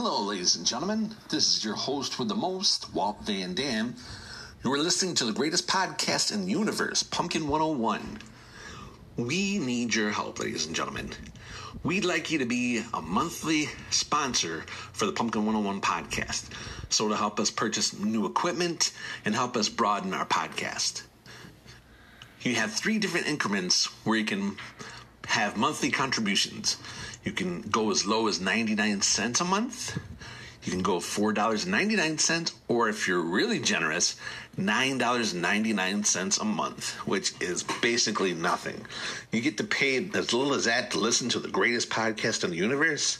Hello, ladies and gentlemen. This is your host with the most, Walt Van Dam. You are listening to the greatest podcast in the universe, Pumpkin 101. We need your help, ladies and gentlemen. We'd like you to be a monthly sponsor for the Pumpkin 101 podcast. So, to help us purchase new equipment and help us broaden our podcast. You have three different increments where you can have monthly contributions. You can go as low as 99 cents a month. You can go $4.99, or if you're really generous, $9.99 a month, which is basically nothing. You get to pay as little as that to listen to the greatest podcast in the universe.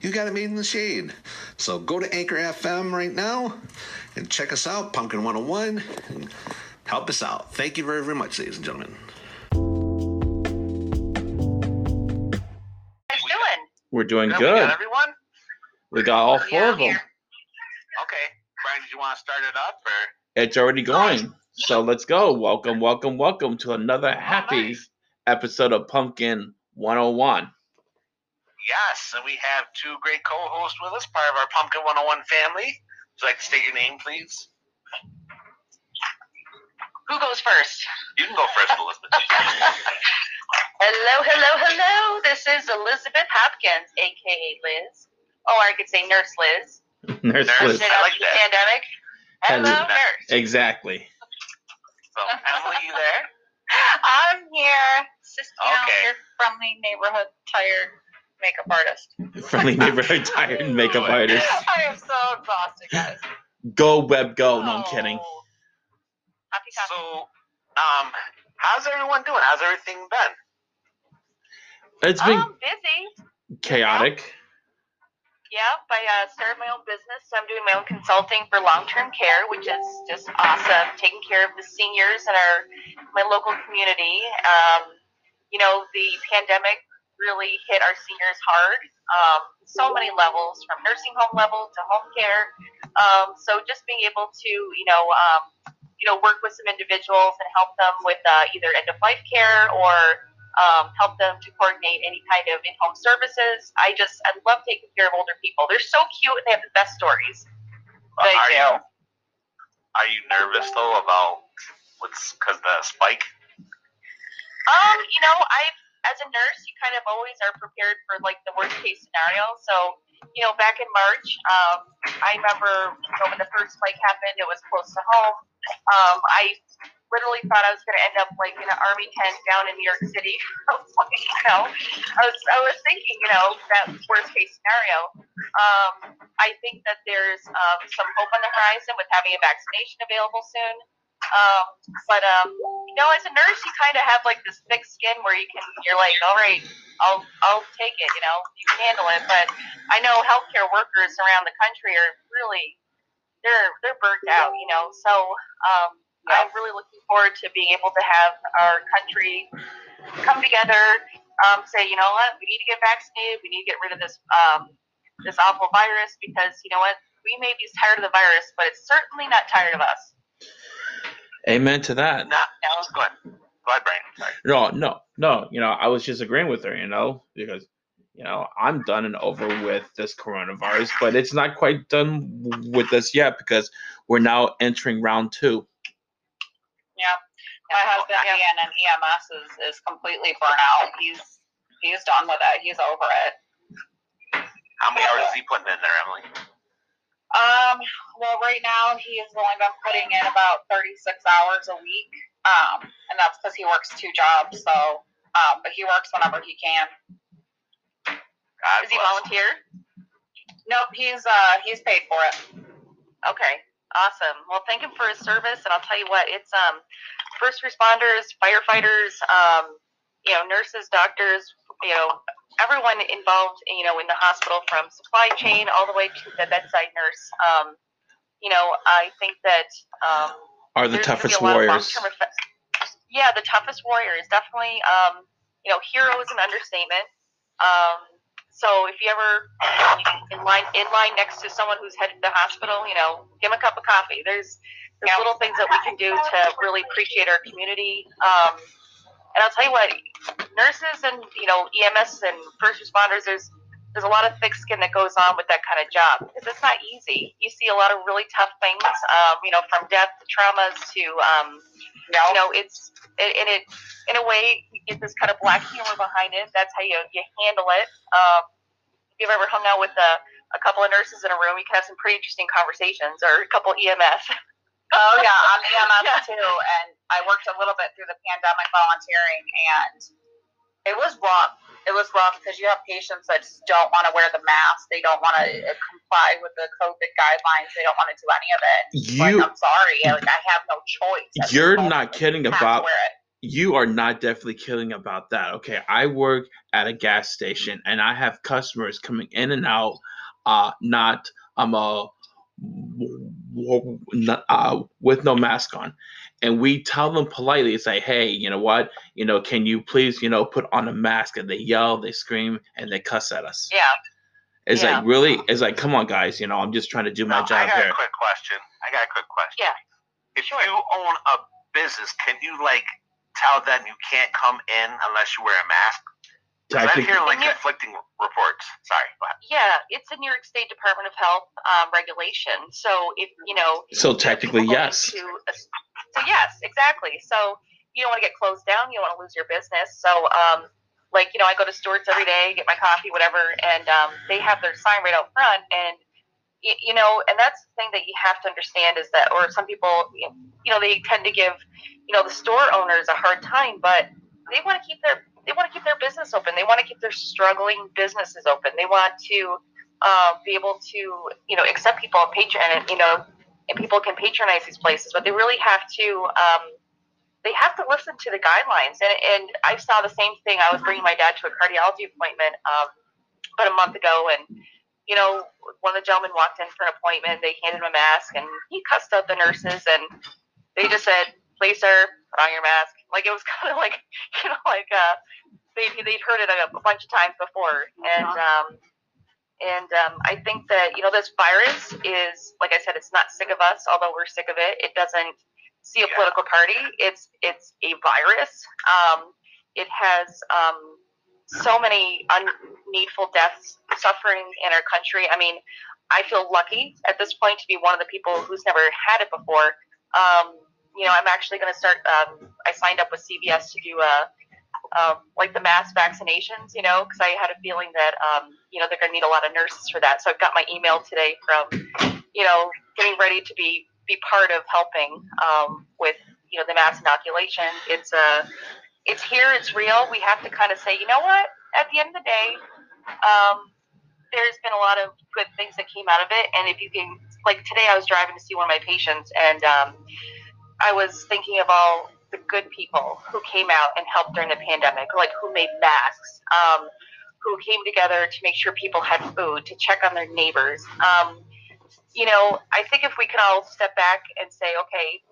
You got it made in the shade. So go to Anchor FM right now and check us out, Pumpkin 101, and help us out. Thank you very, very much, ladies and gentlemen. We're doing Yeah, good. We got everyone? We got all Oh, four yeah, of them. here. Okay. Brian, did you want to start it up or? It's already going. So let's go. Welcome, welcome, welcome to another happy nice. episode of Pumpkin 101. Yes, and we have two great co-hosts with us, part of our Pumpkin 101 family. Would you like to state your name, please? Who goes first? You can go first, Elizabeth. Hello, hello, hello. This is Elizabeth Hopkins, aka Liz. Oh, I could say Nurse Liz. Nurse Nurse. Liz. Nursing I like the that. pandemic. Hello, Hello. nurse. Exactly. so, Emily, are you there? I'm here, just you know, Okay. your friendly neighborhood tired makeup artist. Friendly neighborhood tired makeup artist. I am so exhausted, guys. Go web go. No, I'm kidding. Oh. Happy. So, um, how's everyone doing? How's everything been? It's been Um, busy. chaotic. Yep, I uh, started my own business. So I'm doing my own consulting for long-term care, which is just awesome. Taking care of the seniors in our my local community. Um, you know, the pandemic really hit our seniors hard. Um, so many levels, from nursing home level to home care. Um, so just being able to, you know, um, you know, work with some individuals and help them with uh, either end of life care or um, help them to coordinate any kind of in-home services. I just, I love taking care of older people. They're so cute and they have the best stories. They are do. you are you nervous though about what's because the spike? Um, you know, I, as a nurse, you kind of always are prepared for like the worst case scenario. So, you know, back in March, um, I remember you know, when the first spike happened, it was close to home. Um, I literally thought I was going to end up like in an army tent down in New York City. you know, I was, I was thinking, you know, that worst case scenario. Um, I think that there's um, some hope on the horizon with having a vaccination available soon. Um, but um, you know, as a nurse, you kind of have like this thick skin where you can, you're like, all right, I'll, I'll take it. You know, you can handle it. But I know healthcare workers around the country are really, they're, they're burnt out. You know, so um, I'm really looking forward to being able to have our country come together, um, say, you know what, we need to get vaccinated. We need to get rid of this, um, this awful virus because you know what, we may be tired of the virus, but it's certainly not tired of us. Amen to that. Nah, go ahead. Go ahead, Brian. Sorry. No, no, no. You know, I was just agreeing with her. You know, because you know I'm done and over with this coronavirus, but it's not quite done with us yet because we're now entering round two. Yeah. My husband Yeah. Ian in EMS is, is completely burnt out. He's he's done with it. He's over it. How many hours is he putting in there, Emily? Um, well, right now he has only been putting in about 36 hours a week. Um, and that's because he works two jobs. So, um, but he works whenever he can. God Is he volunteer? Nope, he's uh he's paid for it. Okay, awesome. Well, thank him for his service, and I'll tell you what, it's um, first responders, firefighters, um, you know, nurses, doctors, you know, everyone involved, you know, in the hospital from supply chain all the way to the bedside nurse. Um, you know, I think that um, Are the there's gonna be toughest a lot of warriors. Yeah, the toughest warriors, definitely. Um, you know, hero is an understatement. Um, so if you ever in line in line next to someone who's headed to the hospital, you know, give them a cup of coffee. There's there's little things that we can do to really appreciate our community. Um, and I'll tell you what, nurses and you know EMS and first responders, there's there's a lot of thick skin that goes on with that kind of job because it's not easy. You see a lot of really tough things, um, you know, from death to traumas to, um, you know, it's it, and it in a way you get this kind of black humor behind it. That's how you you handle it. Um, if you've ever hung out with a, a couple of nurses in a room, you can have some pretty interesting conversations, or a couple EMS. Oh yeah, I'm EMS Yeah. too, and I worked a little bit through the pandemic volunteering, and it was rough. It was rough because you have patients that just don't want to wear the mask. They don't want to comply with the COVID guidelines. They don't want to do any of it. You like, I'm sorry, like I have no choice. you're not kidding about you are not definitely kidding about that. Okay, I work at a gas station and I have customers coming in and out, uh, not um uh, w- w- not, uh with no mask on, and we tell them politely, say, hey, you know what, you know, can you please, you know, put on a mask? And they yell, they scream, and they cuss at us. Yeah. It's Yeah. like really, it's like, come on, guys, you know, I'm just trying to do my Now, I job got here. a quick question. I got a quick question. Yeah. If Sure. you own a business, can you like tell them you can't come in unless you wear a mask? 'Cause I'm Technically- hearing like And conflicting reports. Sorry. Go ahead. Yeah, it's a New York State Department of Health um, regulation. So if you know, So technically, yes. To, so yes, exactly. So you don't want to get closed down. You don't want to lose your business. So um, like you know, I go to Stewart's every day, get my coffee, whatever, and um, they have their sign right out front, and y- you know, and that's the thing that you have to understand is that, or some people, you know, they tend to give, you know, the store owners a hard time, but they want to keep their they want to keep their business open. They want to keep their struggling businesses open. They want to uh, be able to, you know, accept people and patron, and you know, and people can patronize these places, but they really have to. Um, they have to listen to the guidelines, and and I saw the same thing. I was bringing my dad to a cardiology appointment um, about a month ago, and you know, one of the gentlemen walked in for an appointment. They handed him a mask, and he cussed out the nurses, and they just said, "Please, sir, put on your mask." Like it was kind of like, you know, like uh, they they'd heard it a, a bunch of times before, and um, and um, I think that you know this virus is, like I said, it's not sick of us. Although we're sick of it, it doesn't see a Yeah. political party. It's it's a virus. Um, it has um, so many unneedful deaths, suffering in our country. I mean, I feel lucky at this point to be one of the people who's never had it before. Um, you know, I'm actually going to start. Um, I signed up with CVS to do a um, like the mass vaccinations. You know, because I had a feeling that um, you know they're going to need a lot of nurses for that. So I've got my email today from you know getting ready to be be part of helping um, with you know the mass inoculation. It's uh, it's here. It's real. We have to kind of say, you know what? At the end of the day, um, there's been a lot of good things that came out of it. And if you can, like today, I was driving to see one of my patients, and um, I was thinking of all the good people who came out and helped during the pandemic, like who made masks, um, who came together to make sure people had food, to check on their neighbors. Um, you know, I think if we can all step back and say, okay,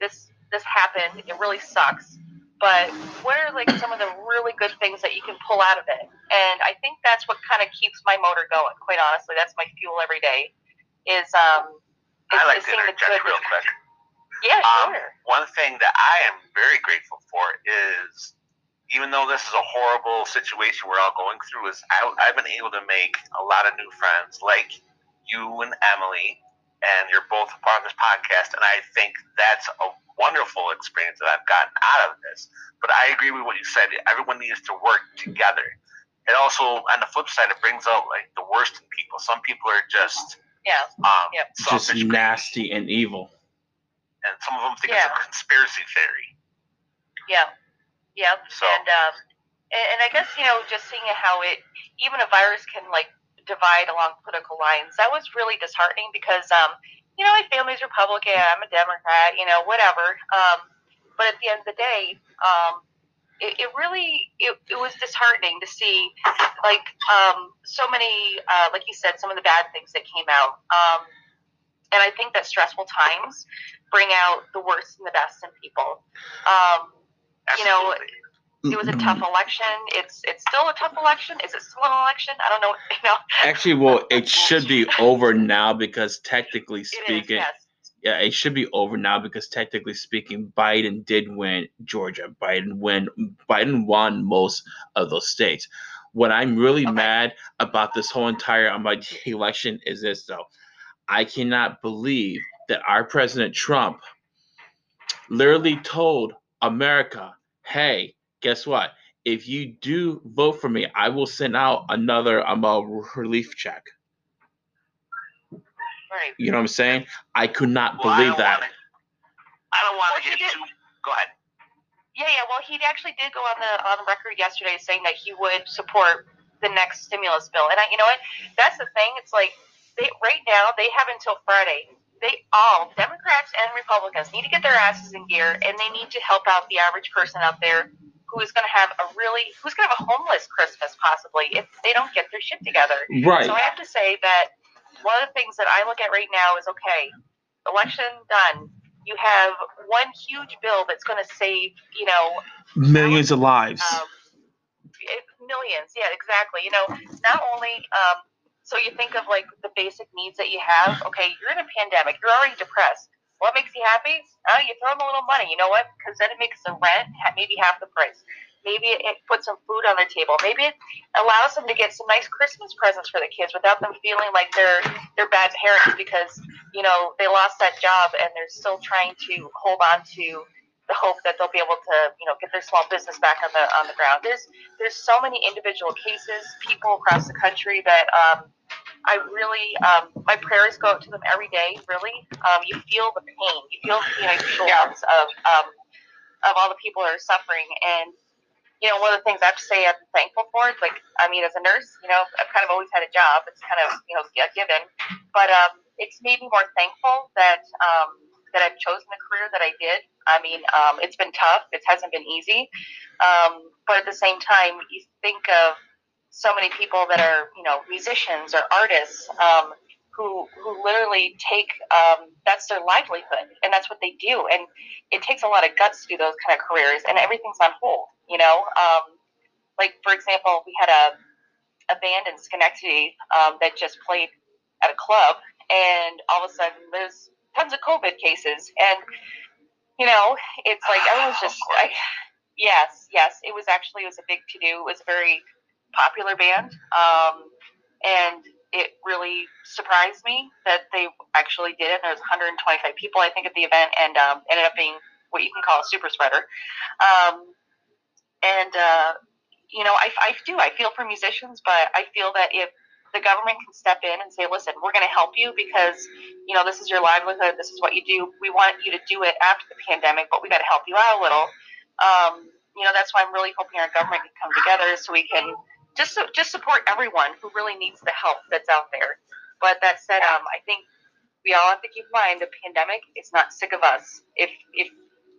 this this happened, it really sucks, but what are like some of the really good things that you can pull out of it? And I think that's what kind of keeps my motor going. Quite honestly, that's my fuel every day. Is um, is, I like is seeing the good. real quick. Yeah, Um, sure. one thing that I am very grateful for is, even though this is a horrible situation we're all going through, is I, I've been able to make a lot of new friends, like you and Emily, and you're both a part of this podcast, and I think that's a wonderful experience that I've gotten out of this. But I agree with what you said. Everyone needs to work together. It also, on the flip side, it brings out like the worst in people. Some people are just Yeah. um, Yep. Just nasty and evil. And some of them think Yeah. it's a conspiracy theory. Yeah. Yeah. So- And um, and, and I guess you know just seeing how it even a virus can like divide along political lines that was really disheartening because um you know my family's Republican I'm a Democrat you know whatever um but at the end of the day um it, it really it, it was disheartening to see like um so many uh, like you said some of the bad things that came out um and I think that stressful times bring out the worst and the best in people um You know, it was a tough election. It's it's still a tough election. Is it still an election? I don't know. You know, Actually, well, it should be over now because technically it is. speaking, Yes. yeah, it should be over now because technically speaking, Biden did win Georgia. Biden win. Biden won most of those states. What I'm really okay. mad about this whole entire um, election is this, though. I cannot believe that our President Trump literally told America, hey, guess what? If you do vote for me, I will send out another um, relief check. Right. You know what I'm saying? I could not well, believe I that. Wanna, I don't want to well, get too. Go ahead. Yeah, yeah. Well, he actually did go on the on the record yesterday saying that he would support the next stimulus bill. And I, you know what? That's the thing. It's like they right now they have until Friday. They all Democrats and Republicans need to get their asses in gear, and they need to help out the average person out there who is going to have a really who's going to have a homeless Christmas possibly if they don't get their shit together. Right. So I have to say that one of the things that I look at right now is okay, election done you have one huge bill that's going to save, you know, millions of lives. Um, millions, yeah, exactly. You know, not only, um, so you think of like the basic needs that you have. Okay, you're in a pandemic, you're already depressed. What makes you happy? Oh, you throw them a little money. You know what? Because then it makes the rent maybe half the price. Maybe it puts some food on the table. Maybe it allows them to get some nice Christmas presents for the kids without them feeling like they're they're bad parents because you know they lost that job and they're still trying to hold on to the hope that they'll be able to you know get their small business back on the on the ground. There's there's so many individual cases, people across the country that um, I really um, my prayers go out to them every day. Really, um, you feel the pain, you feel the emotions of um, of all the people that are suffering and you know, one of the things I have to say I'm thankful for is like, I mean, as a nurse, you know, I've kind of always had a job. It's kind of, you know, a given. But um, it's made me more thankful that um, that I've chosen the career that I did. I mean, um, it's been tough. It hasn't been easy. Um, but at the same time, you think of so many people that are, you know, musicians or artists um, who who literally take um, that's their livelihood and that's what they do and it takes a lot of guts to do those kind of careers and everything's on hold you know um, like for example we had a a band in Schenectady um, that just played at a club and all of a sudden there's tons of COVID cases and you know it's like everyone's just I, yes yes it was actually it was a big to do it was a very popular band um, and it really surprised me that they actually did it. There was 125 people, I think, at the event, and um, ended up being what you can call a super spreader. Um, and uh, you know, I, I do. I feel for musicians, but I feel that if the government can step in and say, "Listen, we're going to help you because you know this is your livelihood. This is what you do. We want you to do it after the pandemic, but we got to help you out a little." Um, you know, that's why I'm really hoping our government can come together so we can just just support everyone who really needs the help that's out there. But that said, um, I think we all have to keep in mind the pandemic is not sick of us. If if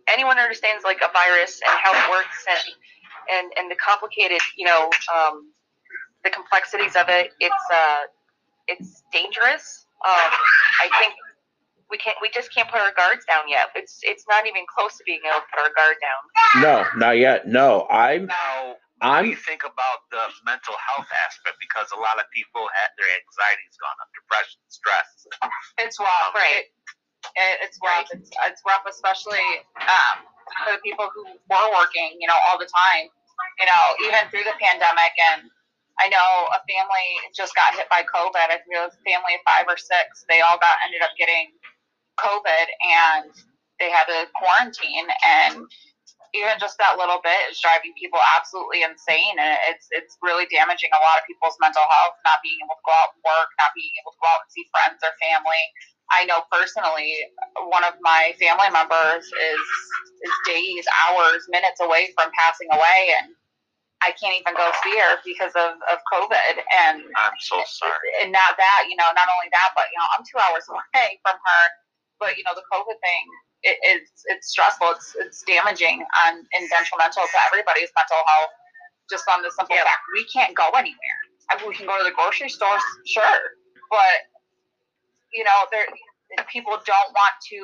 anyone understands like a virus and how it works and and and the complicated, you know, um, the complexities of it, it's uh, it's dangerous. Um, I think we can't we just can't put our guards down yet. It's it's not even close to being able to put our guard down. No, not yet. No, I'm now I'm, do you think about the mental health aspect? Because a lot of people had their anxiety's gone up, depression, stress. It's rough, right? It, it's rough. It's, it's rough, especially um, for the people who were working, you know, all the time. You know, even through the pandemic, and I know a family just got hit by COVID. I think it was a family of five or six. They all got ended up getting COVID, and they had to quarantine and even just that little bit is driving people absolutely insane and it's it's really damaging a lot of people's mental health not being able to go out and work not being able to go out and see friends or family i know personally one of my family members is is days hours minutes away from passing away and I can't even go see her because of, of COVID. And I'm so sorry. And not that, you know, not only that, but, you know, I'm two hours away from her. But, you know, the COVID thing it, it's it's stressful. It's it's damaging on and detrimental to everybody's mental health. Just on the simple fact we can't go anywhere. I mean, we can go to the grocery store, sure, but you know, there people don't want to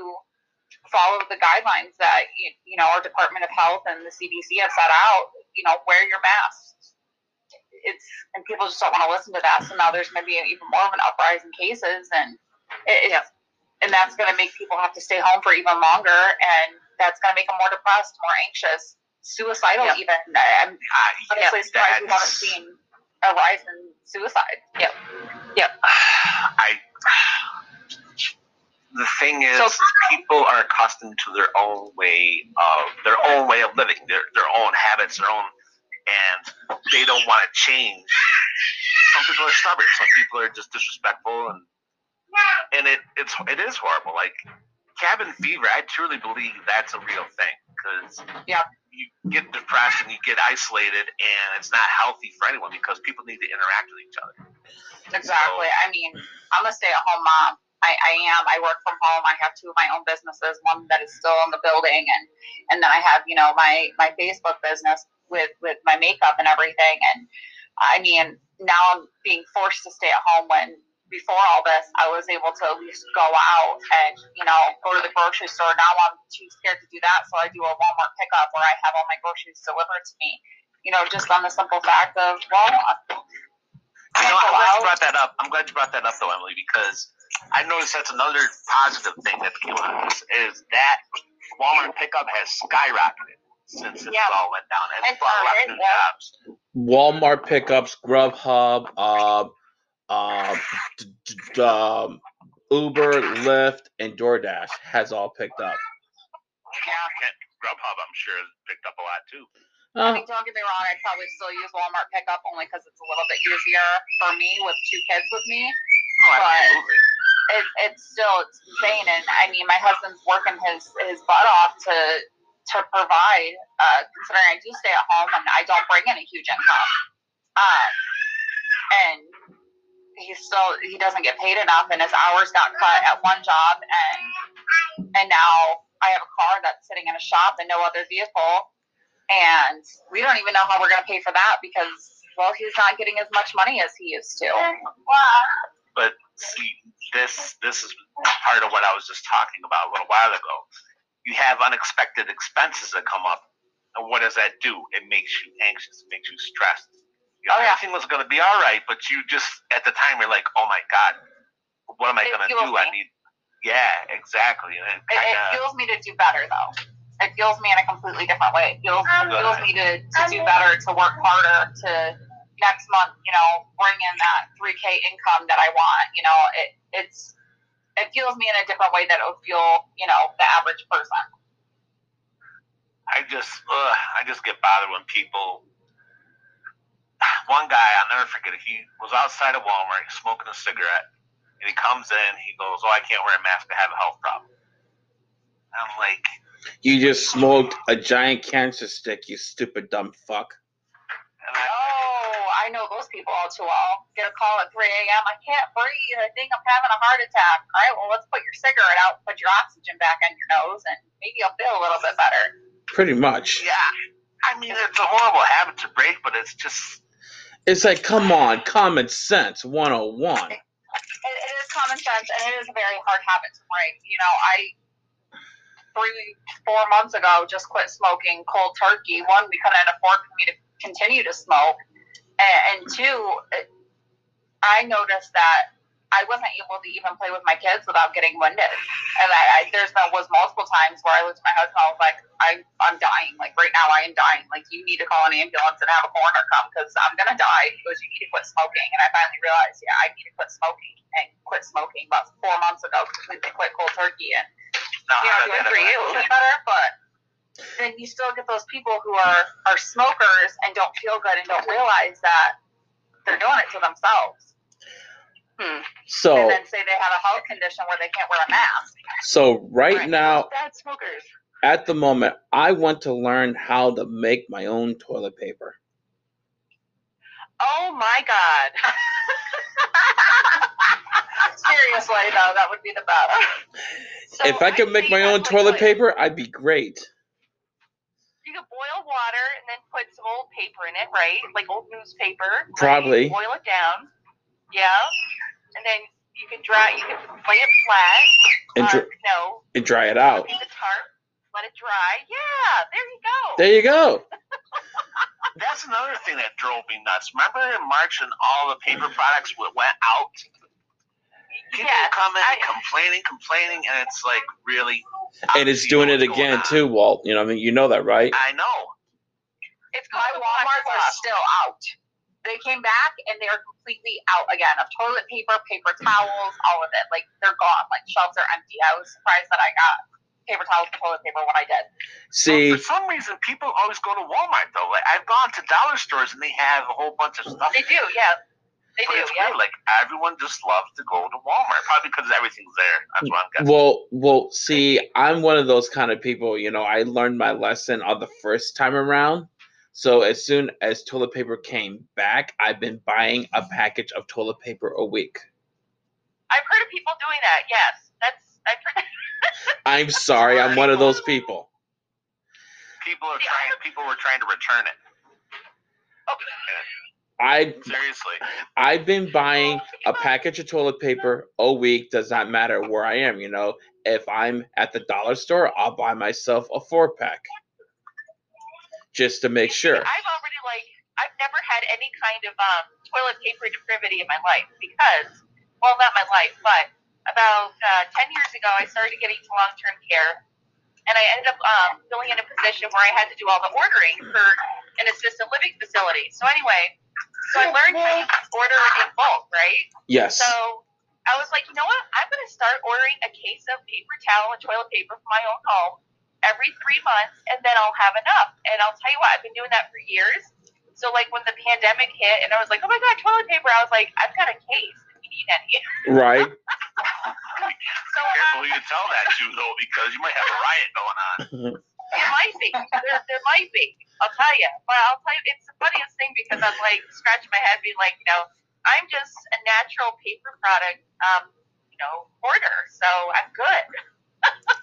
follow the guidelines that you, you know our Department of Health and the CDC have set out. You know, wear your mask. It's and people just don't want to listen to that. So now there's going to be even more of an uprising cases, and it, it's and that's going to make people have to stay home for even longer, and that's going to make them more depressed, more anxious, suicidal, even. I'm honestly yeah, surprised we haven't seen a rise in suicide. Yep. Yep. I. The thing is, So- is people are accustomed to their own way of their own way of living, their their own habits, their own, and they don't want to change. Some people are stubborn. Some people are just disrespectful, and and it it's it is horrible. Like cabin fever, I truly believe that's a real thing because Yeah. you get depressed and you get isolated, and it's not healthy for anyone because people need to interact with each other. Exactly. I mean, I'm a stay-at-home mom. I, I am. I work from home. I have two of my own businesses, one that is still in the building, and and then I have you know my my Facebook business with with my makeup and everything. And I mean, now I'm being forced to stay at home when before all this I was able to at least go out and you know go to the grocery store. Now I'm too scared to do that, so I do a Walmart pickup where I have all my groceries delivered to me. You know, just on the simple fact of well. You know, I'm glad you brought that up. I'm glad you brought that up, though, Emily, because I noticed that's another positive thing that came out of this is that Walmart pickup has skyrocketed since this Yeah. all went down. And And it's brought a lot of new it, jobs. Walmart pickups, Grubhub, uh, uh, d- d- um, Uber, Lyft, and DoorDash has all picked up. Yeah. Grubhub, I'm sure, has picked up a lot, too. I Uh, mean, don't get me wrong, I'd probably still use Walmart pickup only because it's a little bit easier for me with two kids with me. Oh, But- absolutely. It, it's still it's insane, and I mean, my husband's working his his butt off to to provide. Uh, considering I do stay at home and I don't bring in a huge income, um, and he still he doesn't get paid enough, and his hours got cut at one job, and and now I have a car that's sitting in a shop and no other vehicle, and we don't even know how we're going to pay for that because well, he's not getting as much money as he used to. But see, this this is part of what I was just talking about a little while ago. You have unexpected expenses that come up, and what does that do? It makes you anxious. It makes you stressed. You know, Oh, yeah. Everything was going to be all right, but you just at the time you're like, oh my god, what am I going to do? I need. Yeah, exactly. It It, it kinda, fuels me to do better, though. It fuels me in a completely different way. It fuels, it fuels me to, to do better, to work harder, to next month, you know, bring in that 3K income that I want. You know, it it's it fuels me in a different way that it would fuel, you know, the average person. I just, ugh, I just get bothered when people. One guy, I'll never forget it. He was outside of Walmart smoking a cigarette, and he comes in. He goes, "Oh, I can't wear a mask. I have a health problem." I'm like, you just smoked a giant cancer stick, you stupid dumb fuck. and I, Oh, I know those people all too well. Get a call at 3 a.m. I can't breathe. I think I'm having a heart attack. All right, well, let's put your cigarette out, put your oxygen back on your nose, and maybe you'll feel a little bit better. Pretty much. yeah, I mean, it's a horrible habit to break, but it's just, It's like, come on, common sense 101. it, it is common sense and it is a very hard habit to break. You know, I three, four months ago just quit smoking cold turkey. One, we couldn't afford for me to continue to smoke, and, and two, I noticed that I wasn't able to even play with my kids without getting winded. And I, I there's been was multiple times where I looked at my husband, I was like, I, I'm dying. Like right now, I am dying. Like you need to call an ambulance and have a coroner come because I'm gonna die. Goes, you need to quit smoking. And I finally realized, yeah, I need to quit smoking and quit smoking about four months ago. Completely quit cold turkey and no, you know, doing for you little better, but then you still get those people who are are smokers and don't feel good and don't realize that they're doing it to themselves. Hmm. And So, then say they have a health condition where they can't wear a mask. so right Right. now, Bad smokers. at the moment, I want to learn how to make my own toilet paper. Oh my God. Seriously, though, that would be the best. So if I could I'd make my own toilet paper, I'd be great. You could boil water and then put some old paper in it, right? Like old newspaper. right? Probably. Boil it down. Yeah. And then you can dry. You can lay it flat. And, uh, dr- no. and dry it out. The tarp. Let it dry. Yeah. There you go. There you go. That's another thing that drove me nuts. Remember in March and all the paper products went out? People Yeah, come in I- complaining, complaining, and it's like, really? And it's doing it again going too, Walt. You know, I mean, you know that, right? I know. It's My called the Walmarts are still out. they came back and they are completely out again of toilet paper, paper towels, all of it. Like they're gone. Like shelves are empty. I was surprised that I got paper towels and toilet paper when I did. See, For some reason, people always go to Walmart though. Like I've gone to dollar stores and they have a whole bunch of stuff. They do, yeah. They But do, it's yeah. weird. Like everyone just loves to go to Walmart, probably because everything's there. That's what I'm guessing. well, well, see, I'm one of those kind of people. You know, I learned my lesson on the first time around. So as soon as toilet paper came back, I've been buying a package of toilet paper a week. I've heard of people doing that. Yes, that's. I've heard. I'm sorry, I'm one of those people. people are See, trying. People were trying to return it. Oh, I Seriously. I've been buying a package of toilet paper a week. Does not matter where I am. You know, if I'm at the dollar store, I'll buy myself a four pack just to make sure. I've already like I've never had any kind of um, toilet paper depravity in my life because, well, not my life, but about uh, ten years ago, I started getting to long term care, and I ended up um, filling in a position where I had to do all the ordering for an assisted living facility. So anyway, so I learned how to order in bulk, right? Yes. So I was like, you know what? I'm going to start ordering a case of paper towel and toilet paper for my own home every three months, and then I'll have enough. And I'll tell you what, I've been doing that for years. So like when the pandemic hit, and I was like, oh my god, toilet paper. I was like, I've got a case if you need any. Right. So Careful uh, who you tell that to though, because you might have a riot going on. it might be. There, there might be. I'll tell you. But I'll tell you, it's the funniest thing because I'm like scratching my head, being like, you know, I'm just a natural paper product, um, you know, hoarder. So I'm good.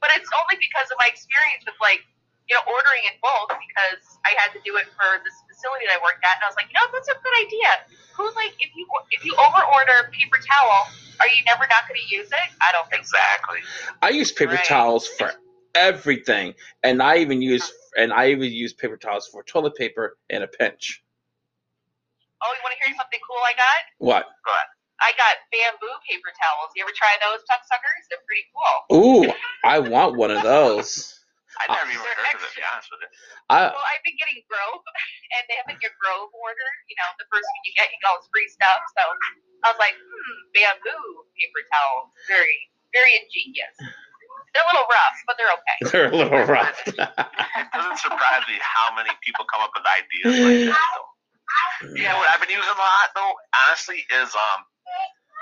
but it's only because of my experience with like, you know, ordering in bulk because I had to do it for this facility that I worked at, and I was like, you know, that's a good idea. Who like if you if you over order paper towel, are you never not going to use it? I don't think so. Exactly. I use paper Right. towels for everything, and I even use and I even use paper towels for toilet paper in a pinch. Oh, you want to hear something cool I got? What? I got bamboo paper towels. You ever try those, suckers? They're pretty cool. Ooh, I want one of those. I never even They're heard of it. To be extra. honest with you. I Well, I've been getting Grove, and they have like your Grove order. You know, the first one you get, you get all this free stuff. So I was like, hmm, bamboo paper towels. Very, very ingenious. They're a little rough, but they're okay. they're a little rough. It doesn't surprise me how many people come up with ideas like that. Though. Yeah, what I've been using a lot though, honestly, is um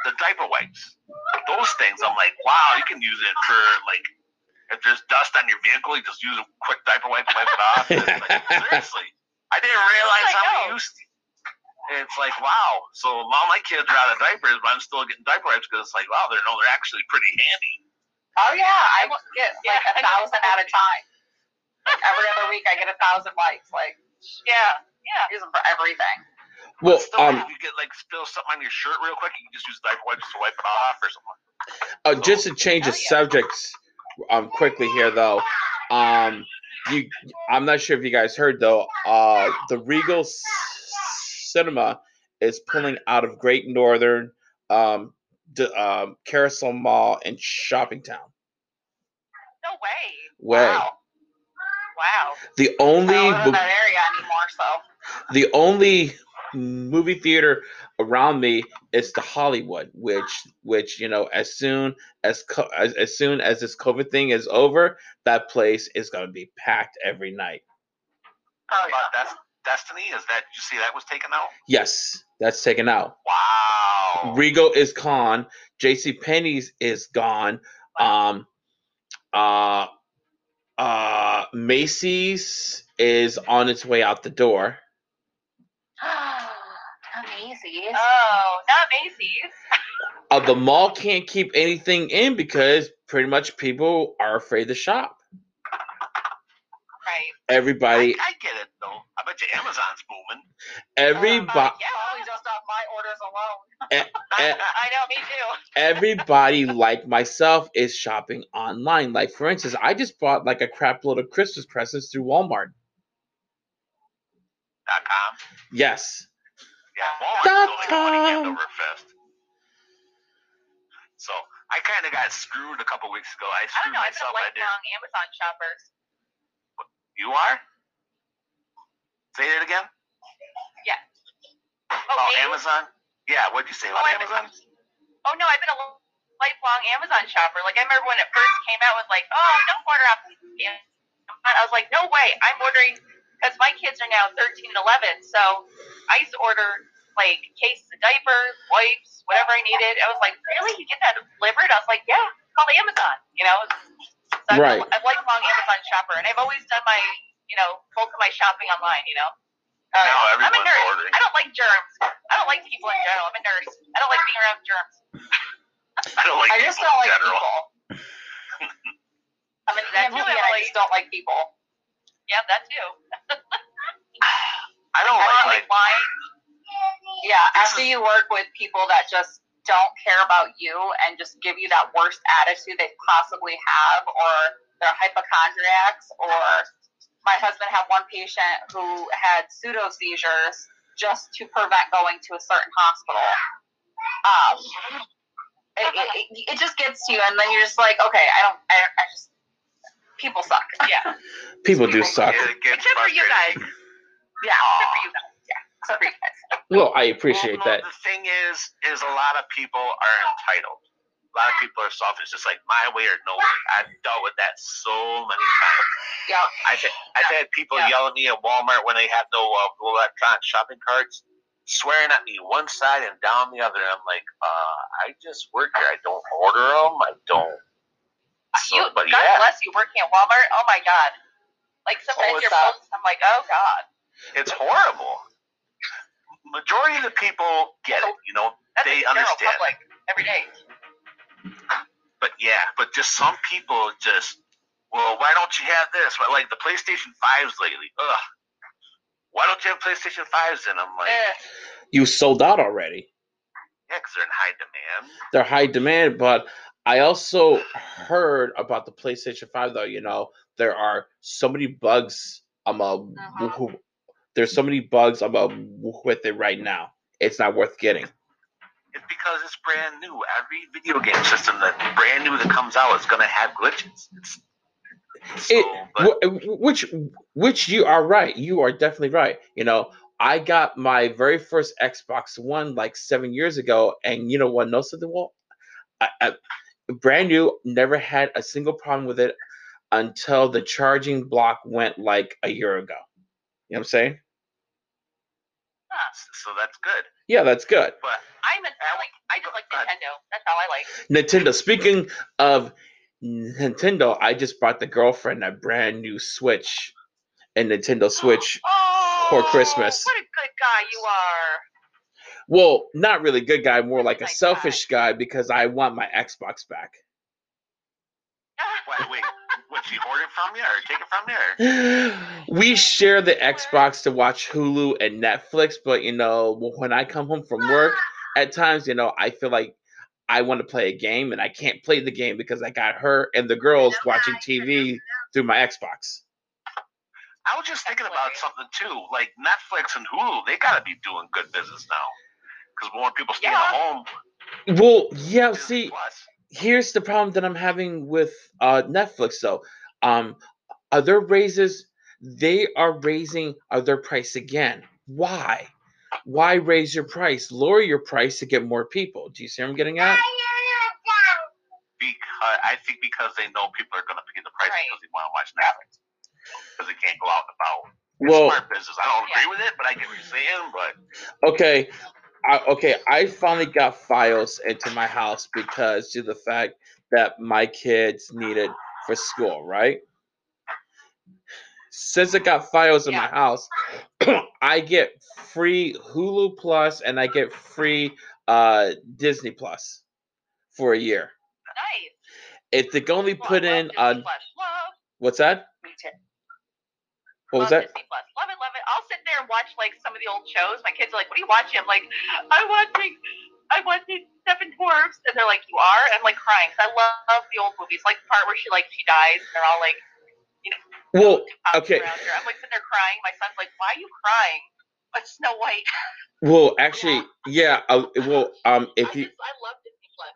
the diaper wipes. Those things, I'm like, wow, you can use it for like if there's dust on your vehicle, you just use a quick diaper wipe, wipe it off. Like, seriously, I didn't realize I how know. many used. It's like wow. So all my kids are out of diapers, but I'm still getting diaper wipes because it's like wow, they know they're actually pretty handy. Oh yeah, I get like a I know. thousand at a time. Like every other week, I get a thousand wipes. Like Yeah, yeah. use them for everything. Well, Still, um, if you get like spill something on your shirt real quick, you can just use diaper wipes to wipe it off or something. uh, just to change the Hell yeah. subjects, um, quickly here though, um, you, I'm not sure if you guys heard though, uh, the Regal S- Cinema is pulling out of Great Northern, um, d- um, Carousel Mall in Shoppingtown. No way. Way. Wow. Wow. The I only don't live in that area anymore, so the only movie theater around me is the Hollywood, which which you know as soon as co- as, as soon as this COVID thing is over, that place is going to be packed every night. oh But yeah. that's Destiny. Is that you see that was taken out? Yes, that's taken out. Wow. Regal is gone. J.C. Penney's is gone. Um, uh, uh, Macy's is on its way out the door. Amazing. Oh, not Macy's. Uh, the mall can't keep anything in because pretty much people are afraid to shop. Right. Everybody, I, I get it though. I bet you Amazon's booming. everybody, yeah. Probably just off my orders alone. eh, I know, me too. everybody like myself is shopping online. Like for instance, I just bought like a crap load of Christmas presents through Walmart. Dot com. Yes. Yeah, Walmart's Dot still making money hand com. over fist. So I kind of got screwed a couple weeks ago. I I screwed know. Been a myself. I did. lifelong Amazon shopper. You are? Say it again. Oh, Oh. Amazon. Yeah, what'd you say oh, about Oh, I've been- Amazon? Oh no, I've been a lifelong Amazon shopper. Like I remember when it first came out was like, oh, don't order off Amazon. I was like, no way, I'm ordering because my kids are now 13 and 11. So I used to order like cases of diapers, wipes, whatever I needed. I was like, really? You get that delivered? I was like, yeah, call me Amazon. You know. So I'm Right. a, a lifelong Amazon shopper, and I've always done my, you know, bulk of my shopping online. You know. Uh, Now I'm a everyone's nurse. ordering. I don't like germs. I don't like people in general. I'm a nurse. I don't like being around germs. I don't like I just people don't in like general. people. I'm in that too, Family, I Emily. just don't like people. Yeah, that too. I don't like like like lying. Yeah, after you work with people that just don't care about you and just give you that worst attitude they possibly have, or they're hypochondriacs, or my husband had one patient who had pseudo seizures just to prevent going to a certain hospital. Um, it, it, it, it just gets to you, and then you're just like, okay, I don't, I, I just, people suck. Yeah. People do suck. It gets Except for you guys. frustrating. Yeah, Except for you guys. except for you guys. Well, I appreciate Well, no, that. The thing is, is a lot of people are entitled. A lot of people are selfish. It's just like my way or no way. I've dealt with that so many times. Yeah. I've had, I've had people Yeah. yell at me at Walmart when they have no uh, electronic shopping carts, swearing at me one side and down the other. I'm like, uh, I just work here. I don't order them. I don't. So, You, but God yeah, bless you working at Walmart. Oh my God. Like sometimes Oh, your it's, posts, I'm like, oh God. it's horrible. Majority of the people get it. You know, That's they the understand. public every day. But yeah, but just some people just, well, why don't you have this? But like the PlayStation 5s lately, ugh. Why don't you have PlayStation 5s? And I'm like, Eh. You sold out already. yeah, because they're in high demand. They're high demand, but I also heard about the PlayStation 5 though, you know, there are so many bugs um uh, Mhm. who- there's so many bugs about with it right now. It's not worth getting. It's because it's brand new. Every video game system that brand new that comes out is gonna have glitches. It's, so, It, but wh- which which you are right. You are definitely right. You know, I got my very first Xbox One like seven years ago, and you know what? No something. Well, I, I, brand new. Never had a single problem with it until the charging block went like a year ago. You know what I'm saying? Ah, so that's good. Yeah, that's good. But I'm a, I like I just like Nintendo. That's all I like. Nintendo. Speaking of Nintendo, I just bought the girlfriend a brand new Switch, and Nintendo Switch. Oh, for Christmas. What a good guy you are. Well, not really good guy, more like a nice guy. selfish guy because I want my Xbox back. wait, wait, what she hoarded from you or take it from you? Or? we share the Xbox to watch Hulu and Netflix, but you know, when I come home from work, at times, you know, I feel like I want to play a game and I can't play the game because I got her and the girls watching TV through my Xbox. I was just thinking about something too. Like Netflix and Hulu, they gotta be doing good business now. Because more people stay Yeah. at home. Well, yeah, Disney see, Plus. here's the problem that I'm having with uh, Netflix though. Um, other raises, they are raising other price again. Why? Why raise your price? Lower your price to get more people. Do you see what I'm getting at? Because I think because they know people are gonna pay the price Right. because they want to watch Netflix. Because they can't go out and about. It's Well, smart business. I don't agree with it, but I get what you're saying. But okay, I, okay. I finally got Fios into my house because to the fact that my kids needed for school, right? Since I got Fios in my house, I get free Hulu Plus and I get free uh Disney Plus for a year. Nice. If they can only Well, put love in uh what's that? What was that? Disney Plus. Love it, love it. I'll sit there and watch like some of the old shows. My kids are like, "What are you watching?" I'm like, "I'm watching, I'm watching Seven Dwarfs," and they're like, "You are?" And I'm like crying 'cause I love the old movies, like the part where she like she dies, and they're all like, you know, Well, okay. I'm like sitting there crying. My son's like, "Why are you crying?" But Snow White. Well, actually, yeah. Uh, well, um, if I you just I love Disney Plus.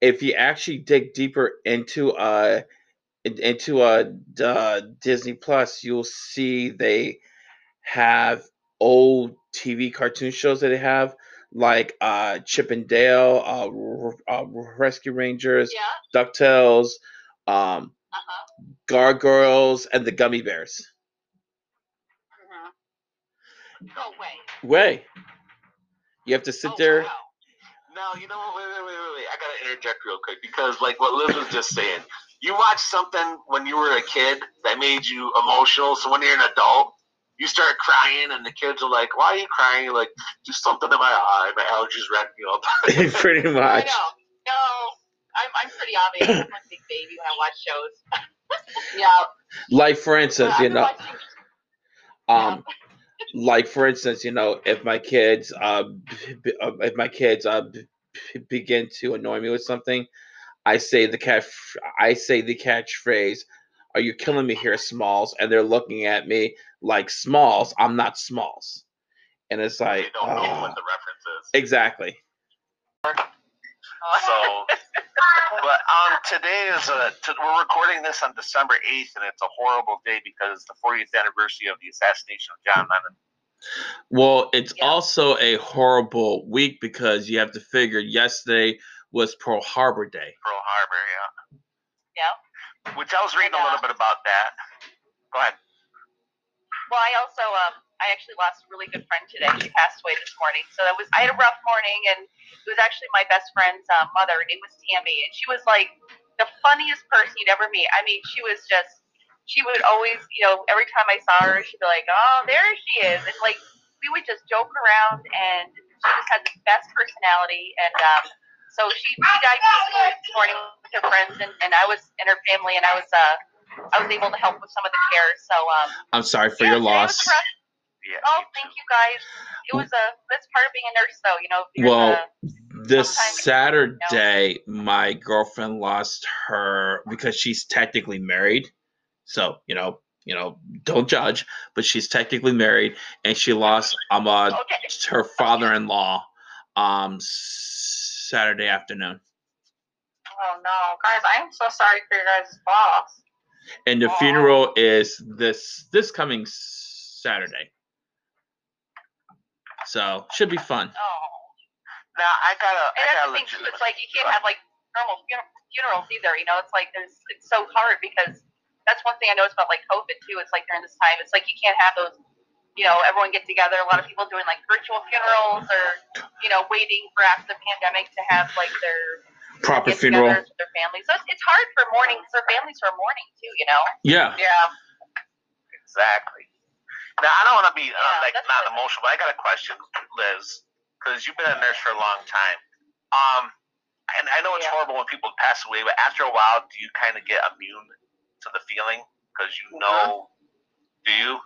if you actually dig deeper into uh into uh, uh Disney Plus, you'll see they have old TV cartoon shows that they have, like uh, Chip and Dale, uh, R- uh, Rescue Rangers, Yeah. DuckTales, um, Uh-huh. Gargoyles, and the Gummi Bears. No way. Way. You have to sit Oh, there. wow. No, you know what? Wait, wait, wait, wait, wait. I gotta interject real quick because, like, what Liz was just saying, you watched something when you were a kid that made you emotional. So when you're an adult, you start crying, and the kids are like, "Why are you crying?" You're like, "Just something in my eye. My allergies wrapped me up." Pretty I much. know. No, I'm, I'm pretty obvious. I'm a big baby when I watch shows. Yeah. Like for instance, you know, watching- um, like for instance, you know, if my kids, uh, if my kids uh begin to annoy me with something, I say the cat, I say the catchphrase, "Are you killing me here, Smalls?" And they're looking at me like Smalls. I'm not Smalls, and it's they like, don't know oh, what the reference is. exactly. So, but um, today is a t- we're recording this on December eighth, and it's a horrible day because it's the 40th anniversary of the assassination of John Lennon. Well, it's Yeah. also a horrible week because you have to figure yesterday was Pearl Harbor Day. Pearl Harbor, yeah. Yeah. Which I was reading And, a uh, little bit about that. Go ahead. Well, I also um I actually lost a really good friend today. She passed away this morning. So that was I had a rough morning, and it was actually my best friend's um, mother. Her name was Tammy, and she was like the funniest person you'd ever meet. I mean, she was just she would always you know every time I saw her, she'd be like, oh there she is, and like we would just joke around, and she just had the best personality, and um. So she, she died this morning with her friends, and, and I was in her family, and I was uh I was able to help with some of the care. So um I'm sorry for yeah, your loss. Yeah. Oh, thank you guys. It was a that's part of being a nurse, though. You know, Well, a- This sometimes, Saturday, my girlfriend lost her because she's technically married. So you know, you know, don't judge, but she's technically married, and she lost um uh, okay. her father-in-law um Saturday afternoon. Oh no, guys! I'm so sorry for your guys' loss. And the Aw. funeral is this this coming Saturday. So should be fun. Oh, Now I gotta. and I gotta the thing too. It's like you can't have like normal funerals either. You know, it's like there's it's so hard because that's one thing I noticed about like COVID too. It's like during this time, it's like you can't have those. You know, everyone get together. A lot of people doing like virtual funerals or you know waiting for after the pandemic to have like their Proper funeral. with their families. So it's, it's hard for mourning. For families who are mourning too. You know. Yeah. Yeah. Exactly. Now I don't want to be uh, Yeah, like not what- emotional, but I got a question, Liz, because you've been a nurse for a long time. Um, and I know it's Yeah. horrible when people pass away, but after a while, do you kind of get immune to the feeling because you know? Do you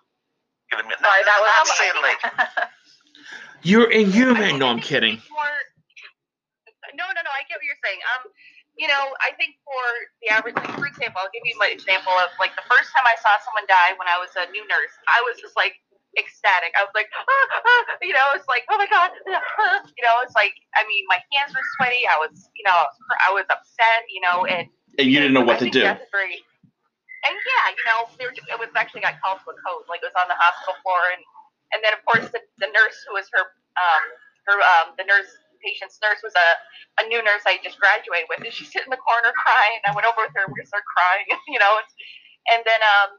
get immune? Sorry, that was not saying like You're inhuman. No, I I'm kidding. More, no, no, no. I get what you're saying. Um, you know, I think for the average, like, for example, I'll give you my example of like the first time I saw someone die when I was a new nurse. I was just like ecstatic. I was like, ah, ah, you know, it's like, oh my god, you know, it's like, I mean, my hands were sweaty. I was, you know, I was, upset, you know, and And you didn't know what I to do. Very, and yeah, you know, they were, it was actually got called to a code. Like it was on the hospital floor, and and then of course the, the nurse who was her um her um the nurse patient's nurse was a a new nurse I just graduated with, and she's sitting in the corner crying. I went over with her, we started crying, you know, and then um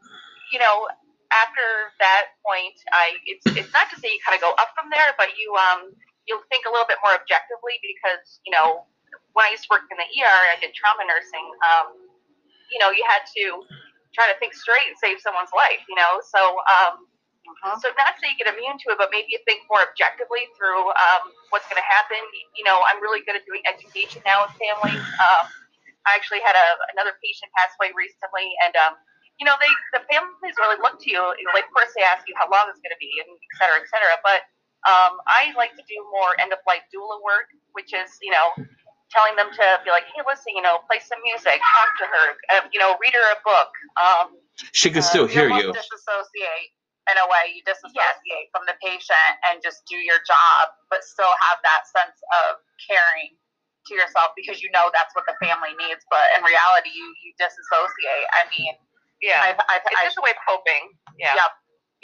you know after that point, I it's it's not to say you kind of go up from there, but you um you'll think a little bit more objectively because you know when I used to work in the ER, I did trauma nursing. Um, you know, you had to try to think straight and save someone's life. You know, so um, Mhm. so not to say you get immune to it, but maybe you think more objectively through um, what's going to happen. You know, I'm really good at doing education now with families. Um, I actually had a another patient pass away recently, and um, you know, they the families really look to you. you know, like, of course, they ask you how long it's going to be, and et cetera, et cetera. But um, I like to do more end of life doula work, which is you know telling them to be like, hey, listen, you know, play some music, talk to her, uh, you know, read her a book. Um, She can Uh, still hear almost you. Disassociate in a way. You disassociate from the patient and just do your job, but still have that sense of caring to yourself because you know that's what the family needs. But in reality, you you disassociate. I mean, yeah, I've, I've, it's I've just a way of coping. Yeah. Yep.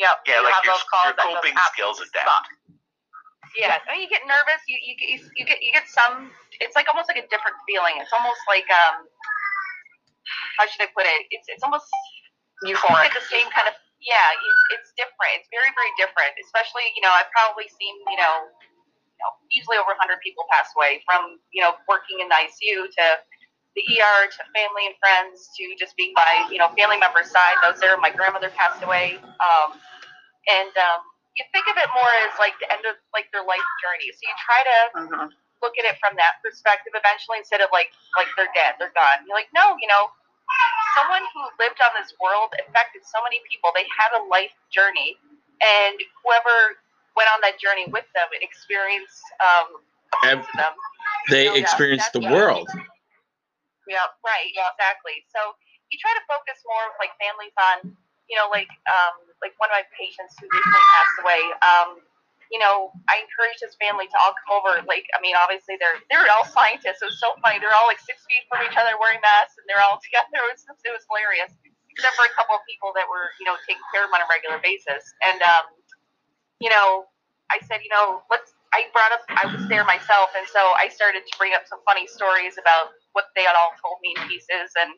Yep. Yeah, you like have your- those calls your that just coping skills adapt. suck. Yeah, I mean, you get nervous. You you get you get you get some. It's like almost like a different feeling. It's almost like um, how should I put it? It's it's almost you Euphoric. get the same kind of yeah. It's different. It's very very different. Especially you know I've probably seen you know, you know easily over 100 people pass away from you know working in the ICU to the ER to family and friends to just being by you know family members' side. Those there, my grandmother passed away, um, and um, you think of it more as like the end of like their life journey. So you try to Mhm. look at it from that perspective eventually instead of like like they're dead, they're gone. You're like, no, you know, someone who lived on this world affected so many people. They had a life journey, and whoever went on that journey with them and experienced um, to them. They Yeah, experienced the that's- world. Yeah, Right, exactly. So you try to focus more like families on, you know, like um, like one of my patients who recently passed away. Um, you know, I encouraged his family to all come over. Like, I mean, obviously they're they're all scientists. It was so funny. They're all like six feet from each other, wearing masks, and they're all together. It was it was hilarious. Except for a couple of people that were, you know, taking care of on a regular basis. And um, you know, I said, you know, let's. I brought up. I was there myself, and so I started to bring up some funny stories about what they had all told me in pieces, and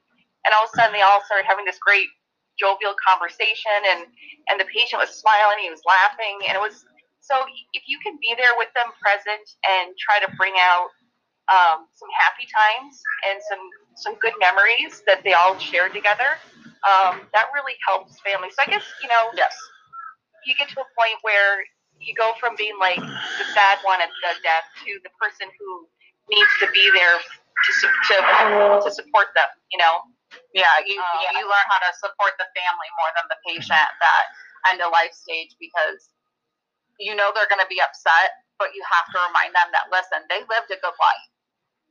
and all of a sudden they all started having this great jovial conversation, and and the patient was smiling, he was laughing, and it was so. If you can be there with them, present, and try to bring out um, some happy times and some some good memories that they all shared together, um, that really helps families. So I guess you know Yes. you get to a point where you go from being like the sad one at the death to the person who needs to be there to to, to support them. You know, Yeah, you Um, you, you learn how to support the family more than the patient that end of life stage because you know they're going to be upset, but you have to remind them that listen, they lived a good life.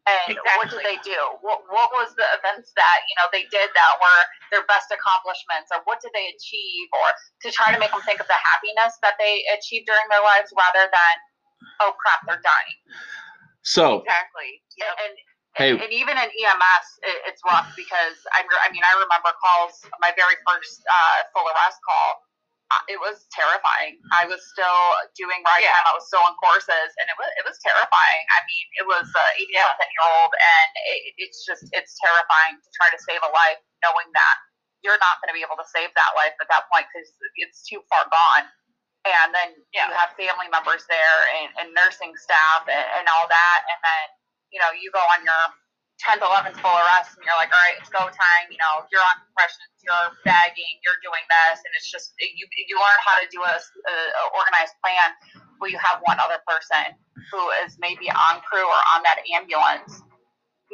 And what did they do? What what was the events that you know they did that were their best accomplishments, or what did they achieve, or to try to make them think of the happiness that they achieved during their lives rather than oh crap, they're dying. So, exactly. And, Yep. and hey, and even in EMS, it, it's rough because I, re- I mean, I remember calls. My very first uh, full arrest call, Uh, it was terrifying. I was still doing ride Yeah. time. I was still in courses, and it was it was terrifying. I mean, it was eighty Yeah. something year old, and it, it's just it's terrifying to try to save a life, knowing that you're not going to be able to save that life at that point because it's too far gone. And then Yeah. you have family members there and, and nursing staff and, and all that, and then you know, you go on your 10th, 11th full arrest and you're like, all right, it's go time. You know, you're on compressions, you're bagging, you're doing this. And it's just, you, you learn how to do a, a, a organized plan where you have one other person who is maybe on crew or on that ambulance,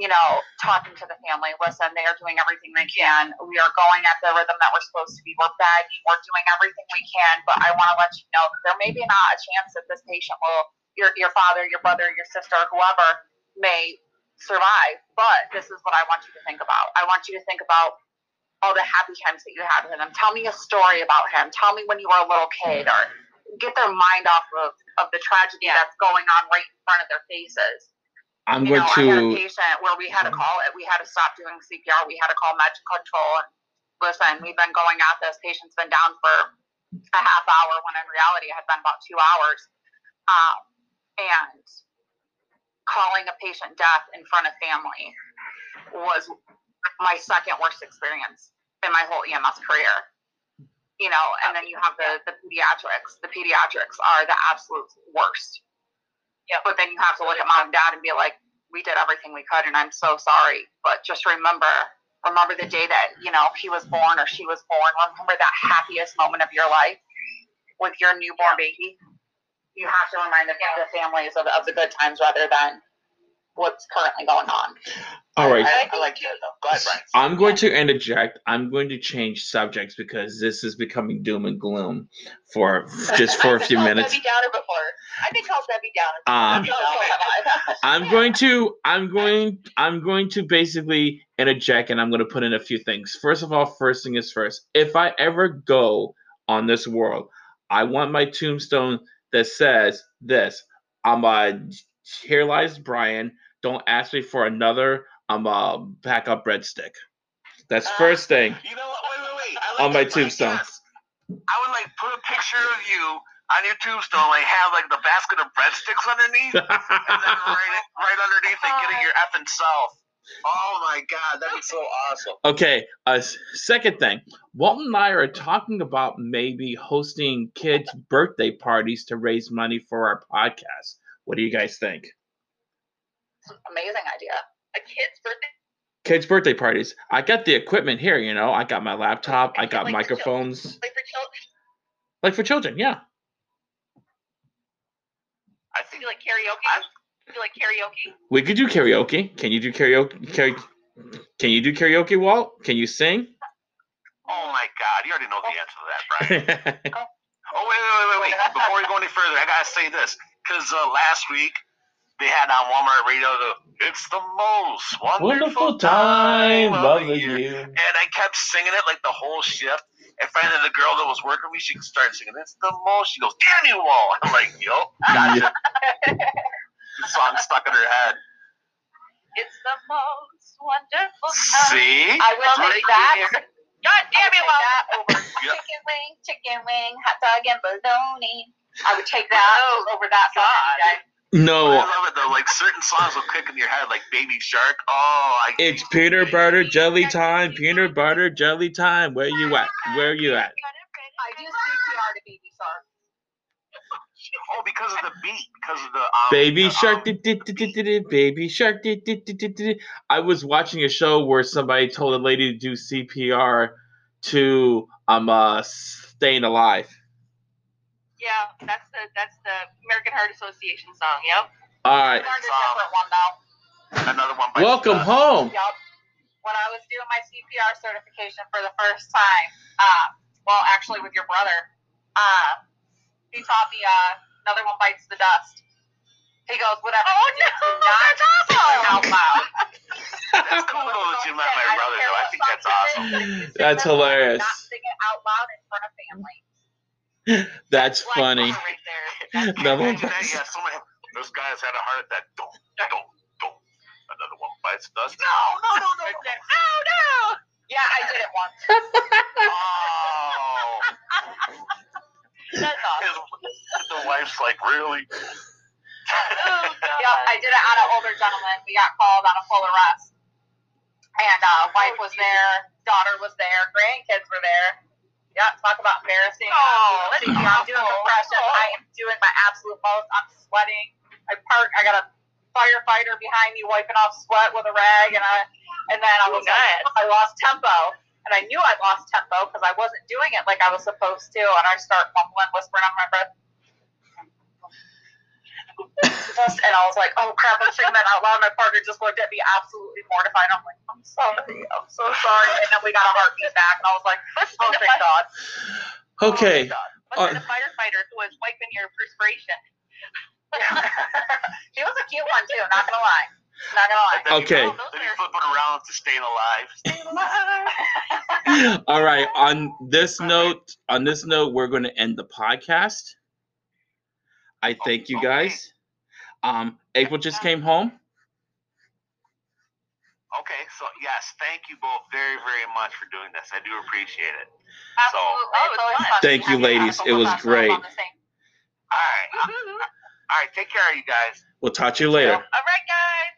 you know, talking to the family. Listen, they are doing everything they can. We are going at the rhythm that we're supposed to be. We're bagging, we're doing everything we can. But I want to let you know there may be not a chance that this patient will, your, your father, your brother, your sister, whoever, may survive. But this is what I want you to think about. I want you to think about all the happy times that you had with him. Tell me a story about him. Tell me when you were a little kid, or get their mind off of, of the tragedy that's going on right in front of their faces. I'm you going know, I had a to. patient where we had to call it. We had to stop doing CPR. We had to call med control. And listen, we've been going at this. Patient's been down for a half hour when in reality it had been about two hours. Um, and calling a patient death in front of family was my second worst experience in my whole EMS career. You know, and then you have the, the pediatrics. The pediatrics are the absolute worst. Yeah. But then you have to look at mom and dad and be like, we did everything we could and I'm so sorry. But just remember, remember the day that, you know, he was born or she was born. Remember that happiest moment of your life with your newborn baby. You have to remind the, the families of, of the good times rather than what's currently going on. All right. I, I like that though. Go ahead, Brian. I'm going to interject. I'm going to change subjects because this is becoming doom and gloom for just for a few I've been minutes. Debbie Downer before. I've been called Debbie Downer. Um, before. So have I. I'm going to I'm going I'm going to basically interject and I'm going to put in a few things. First of all, first thing is first. If I ever go on this world, I want my tombstone that says this. I'm a here lies Brian. Don't ask me for another I'm a backup breadstick. That's Uh, first thing. You know what? Wait, wait, wait. I like On my tombstone. Yes. I would like put a picture of you on your tombstone, like have like the basket of breadsticks underneath, and then right, right underneath it, getting your effing self. Oh my god, that'd be so awesome. Okay, uh, second thing. Walton and I are talking about maybe hosting kids' birthday parties to raise money for our podcast. What do you guys think? Amazing idea. A kid's birthday. Kids' birthday parties. I got the equipment here, you know. I got my laptop, I got Like for microphones. Like for children. Like for children, yeah. I think like karaoke? Do like karaoke? We could do karaoke. Can you do karaoke? Karaoke? Can you do karaoke, Walt? Can you sing? Oh my god, you already know the answer to that, Brian. Oh wait, wait, wait, wait, wait! Before we go any further, I gotta say this because uh, last week they had on Walmart Radio the "It's the most wonderful, Wonderful time of of the the year," year. and I kept singing it like the whole shift. And finally, the girl that was working with me, she started singing "It's the most." She goes, "Damn you all!" I'm like, "Yo, gotcha." the song stuck in her head. It's the most wonderful time. See? I will Right take that. here. God damn it, I would Walt. take that over Yeah. chicken wing, chicken wing, hot dog and bologna. I would take that over that song No. day. I love it though. Like certain songs will click in your head, like Baby Shark. Oh, I it's peanut butter jelly time. Peanut butter jelly time. Where you at? Where you at? I do CPR to Baby Shark. Oh, because of the beat, because of the um, Baby the, shark, um, di- di- di- di- di- di- baby shark. di- di- di- di- di- di. I was watching a show where somebody told a lady to do CPR to um uh staying alive. Yeah, that's the that's the American Heart Association song. Yep. All I learned a different one though. another one. Welcome home. Yup. When I was doing my CPR certification for the first time, uh, well, actually with your brother, uh, he taught me uh, another one bites the dust. He goes, whatever Oh, no, do not that's say it out loud. That's cool though that you met my brother though. I think that's awesome. That's hilarious. Not sing it out loud in front of family. That's Black funny. Right there. No one that, yeah, someone, those guys had a heart attack. Don't, don't, don't. Another one bites the dust. No, no, no, no. no. Oh no! Yeah, I did it once. Oh. That's awesome. His, the wife's like, really? Oh. Yep, I did it on an older gentleman. We got called on a full arrest. And uh, wife was there, daughter was there, grandkids were there. Yeah, talk about embarrassing. Oh, I'm doing compression. I am doing my absolute most. I'm sweating. I park. I got a firefighter behind me wiping off sweat with a rag, and I, and then I was Oh, like. I lost tempo, and I knew I lost tempo because I wasn't doing it like I was supposed to, and I start mumbling, whispering under my breath. and I was like, oh crap, I'm saying that out loud. My partner just looked at me absolutely mortified. I'm like, I'm sorry, I'm so sorry. And then we got a heartbeat back, and I was like, oh thank God. Okay. Oh, thank God. Was Uh, it firefighter who was wiping your perspiration? she was a cute one too, not gonna lie. Not gonna lie. Okay. You, then you flip it around to staying alive. Staying alive. All right. On this note, on this note, we're going to end the podcast. I thank you okay. guys. Um, April just came home. Okay, so yes, thank you both very, very much for doing this. I do appreciate it. Absolutely. Oh, It's it's fun. fun Thank you, ladies. It was great. on the same- All right, Woohoo. all right. Take care, of you guys. We'll talk to you later. All right, guys.